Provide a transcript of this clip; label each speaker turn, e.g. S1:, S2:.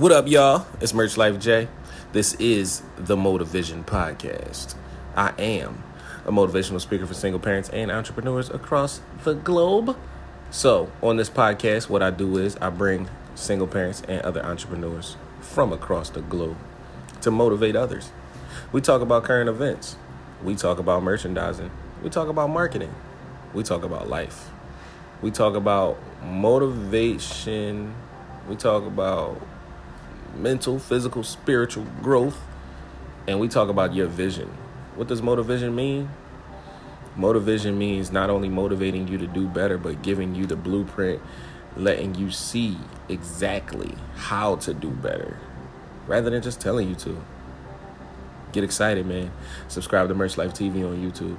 S1: What up, y'all? It's Merch Life J. This is the Motivision Podcast. I am a motivational speaker for single parents and entrepreneurs across the globe. So, on this podcast, what I do is I bring single parents and other entrepreneurs from across the globe to motivate others. We talk about current events, we talk about merchandising, we talk about marketing, we talk about life, we talk about motivation, we talk about mental, physical, spiritual growth, and we talk about your vision. What does motivation mean? Motivation means not only motivating you to do better, but giving you the blueprint, letting you see exactly how to do better rather than just telling you to. Get excited, man. Subscribe to Merch Life TV on YouTube.